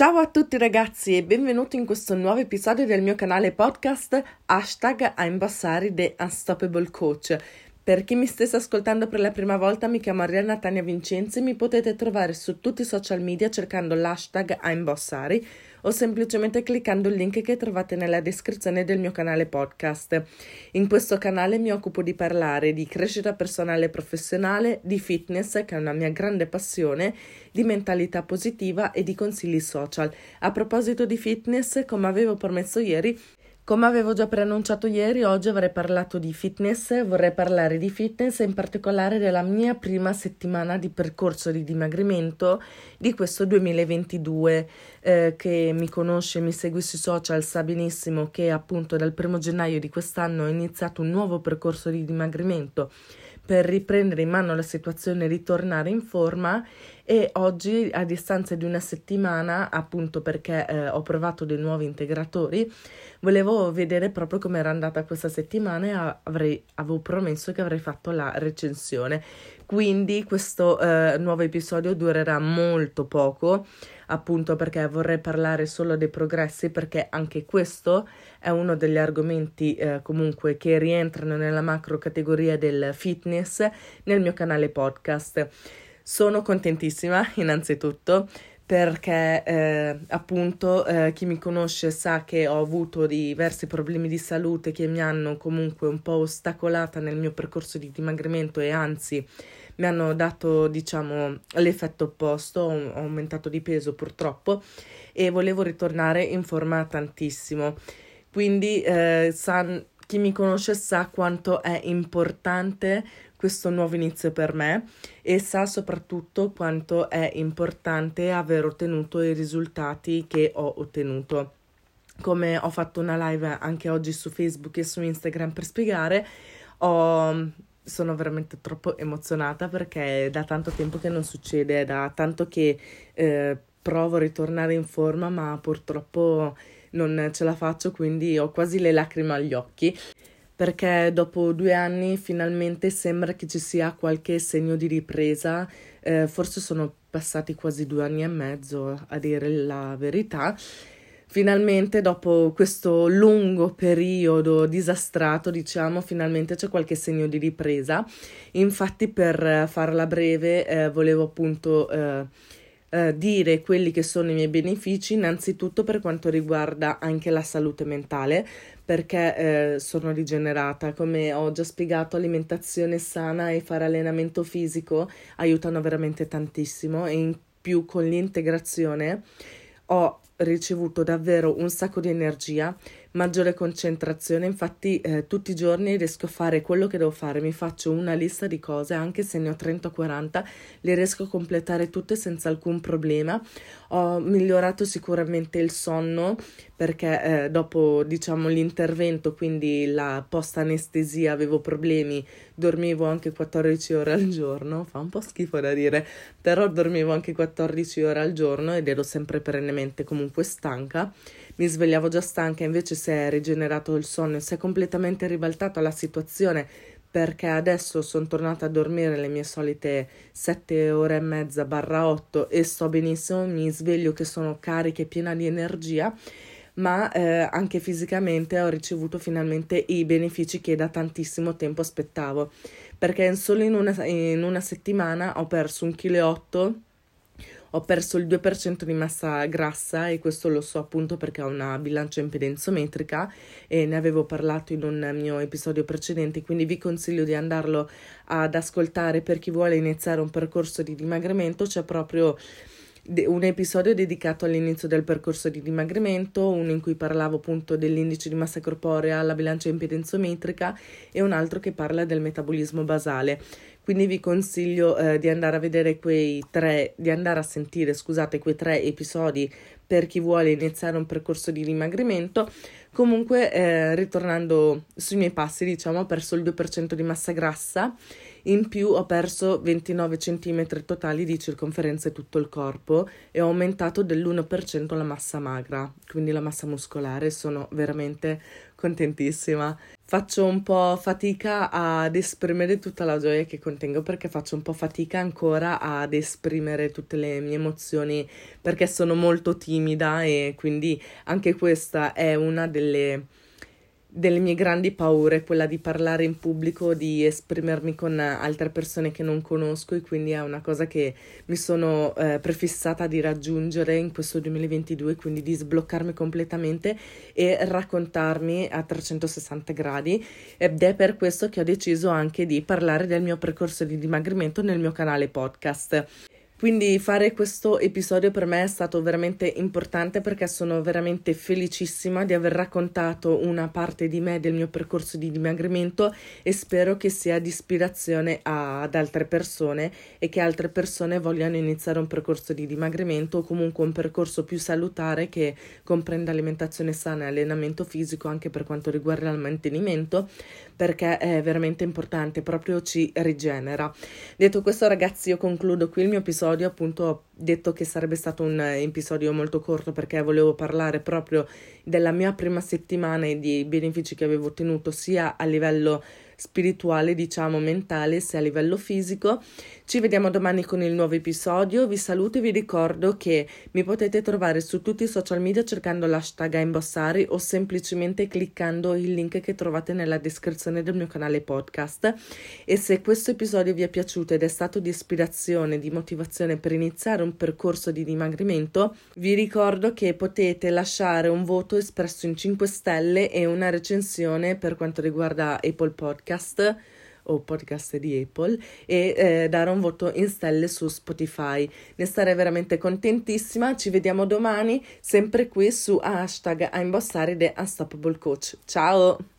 Ciao a tutti ragazzi e benvenuti in questo nuovo episodio del mio canale podcast hashtag I'm Bassari The Unstoppable Coach. Per chi mi stesse ascoltando per la prima volta mi chiamo Arianna Tania Vincenzi e mi potete trovare su tutti i social media cercando l'hashtag I'm Bossari o semplicemente cliccando il link che trovate nella descrizione del mio canale podcast. In questo canale mi occupo di parlare di crescita personale e professionale, di fitness, che è una mia grande passione, di mentalità positiva e di consigli social. A proposito di fitness, come avevo promesso ieri, come avevo già preannunciato ieri, oggi avrei parlato di fitness, vorrei parlare di fitness e in particolare della mia prima settimana di percorso di dimagrimento di questo 2022. Eh, che mi conosce, mi segue sui social sa benissimo che appunto dal primo gennaio di quest'anno ho iniziato un nuovo percorso di dimagrimento per riprendere in mano la situazione e ritornare in forma e oggi a distanza di una settimana appunto perché eh, ho provato dei nuovi integratori volevo vedere proprio come era andata questa settimana e avrei, avevo promesso che avrei fatto la recensione. Quindi questo eh, nuovo episodio durerà molto poco appunto perché vorrei parlare solo dei progressi perché anche questo è uno degli argomenti eh, comunque che rientrano nella macro categoria del fitness nel mio canale podcast. Sono contentissima innanzitutto perché eh, appunto eh, chi mi conosce sa che ho avuto diversi problemi di salute che mi hanno comunque un po' ostacolata nel mio percorso di dimagrimento e anzi mi hanno dato, diciamo, l'effetto opposto, ho aumentato di peso purtroppo e volevo ritornare in forma tantissimo. Quindi eh, sa, chi mi conosce sa quanto è importante questo nuovo inizio per me e sa soprattutto quanto è importante aver ottenuto i risultati che ho ottenuto. Come ho fatto una live anche oggi su Facebook e su Instagram per spiegare, ho sono veramente troppo emozionata perché è da tanto tempo che non succede, è da tanto che eh, provo a ritornare in forma, ma purtroppo non ce la faccio, quindi ho quasi le lacrime agli occhi. Perché dopo due anni finalmente sembra che ci sia qualche segno di ripresa. Eh, forse sono passati quasi due anni e mezzo a dire la verità finalmente dopo questo lungo periodo disastrato, diciamo, finalmente c'è qualche segno di ripresa. Infatti, per farla breve, eh, volevo appunto eh, eh, dire quelli che sono i miei benefici, innanzitutto per quanto riguarda anche la salute mentale, perché eh, sono rigenerata. Come ho già spiegato, alimentazione sana e fare allenamento fisico aiutano veramente tantissimo e in più con l'integrazione ho ricevuto davvero un sacco di energia, maggiore concentrazione, infatti eh, tutti i giorni riesco a fare quello che devo fare, mi faccio una lista di cose, anche se ne ho 30 o 40, le riesco a completare tutte senza alcun problema. Ho migliorato sicuramente il sonno perché eh, dopo diciamo l'intervento, quindi la post anestesia, avevo problemi, dormivo anche 14 ore al giorno, fa un po' schifo da dire, però dormivo anche 14 ore al giorno ed ero sempre perennemente comunque stanca. Mi svegliavo già stanca, invece si è rigenerato il sonno, si è completamente ribaltata la situazione perché adesso sono tornata a dormire le mie solite 7 ore e mezza barra 8 e sto benissimo, mi sveglio che sono carica e piena di energia ma eh, anche fisicamente ho ricevuto finalmente i benefici che da tantissimo tempo aspettavo, perché solo in una, in una settimana ho perso un chilo e 8 ho perso il 2% di massa grassa e questo lo so appunto perché ho una bilancia impedenzometrica e ne avevo parlato in un mio episodio precedente, quindi vi consiglio di andarlo ad ascoltare per chi vuole iniziare un percorso di dimagrimento, c'è proprio un episodio dedicato all'inizio del percorso di dimagrimento, uno in cui parlavo appunto dell'indice di massa corporea, la bilancia impedenzometrica e un altro che parla del metabolismo basale. Quindi vi consiglio eh, di andare a vedere quei tre, di andare a sentire, scusate, quei tre episodi per chi vuole iniziare un percorso di dimagrimento. Comunque, eh, ritornando sui miei passi, diciamo, ho perso il 2% di massa grassa in più ho perso 29 cm totali di circonferenza tutto il corpo e ho aumentato dell'1% la massa magra, quindi la massa muscolare. Sono veramente contentissima. Faccio un po' fatica ad esprimere tutta la gioia che contengo perché faccio un po' fatica ancora ad esprimere tutte le mie emozioni perché sono molto timida e quindi anche questa è una delle delle mie grandi paure, quella di parlare in pubblico, di esprimermi con altre persone che non conosco e quindi è una cosa che mi sono eh, prefissata di raggiungere in questo 2022, quindi di sbloccarmi completamente e raccontarmi a 360 gradi ed è per questo che ho deciso anche di parlare del mio percorso di dimagrimento nel mio canale podcast. Quindi fare questo episodio per me è stato veramente importante perché sono veramente felicissima di aver raccontato una parte di me del mio percorso di dimagrimento e spero che sia di ispirazione ad altre persone e che altre persone vogliano iniziare un percorso di dimagrimento o comunque un percorso più salutare che comprenda alimentazione sana e allenamento fisico anche per quanto riguarda il mantenimento perché è veramente importante, proprio ci rigenera. Detto questo ragazzi io concludo qui il mio episodio episodio, appunto ho detto che sarebbe stato un episodio molto corto perché volevo parlare proprio della mia prima settimana e dei benefici che avevo ottenuto sia a livello spirituale, diciamo mentale, sia a livello fisico. Ci vediamo domani con il nuovo episodio. Vi saluto e vi ricordo che mi potete trovare su tutti i social media cercando l'hashtag imbossari o semplicemente cliccando il link che trovate nella descrizione del mio canale podcast. E se questo episodio vi è piaciuto ed è stato di ispirazione, di motivazione per iniziare un percorso di dimagrimento, vi ricordo che potete lasciare un voto espresso in 5 stelle e una recensione per quanto riguarda Apple Podcast podcast o podcast di Apple e eh, dare un voto in stelle su Spotify. Ne starei veramente contentissima. Ci vediamo domani, sempre qui su hashtag a imbossare The Unstoppable Coach. Ciao!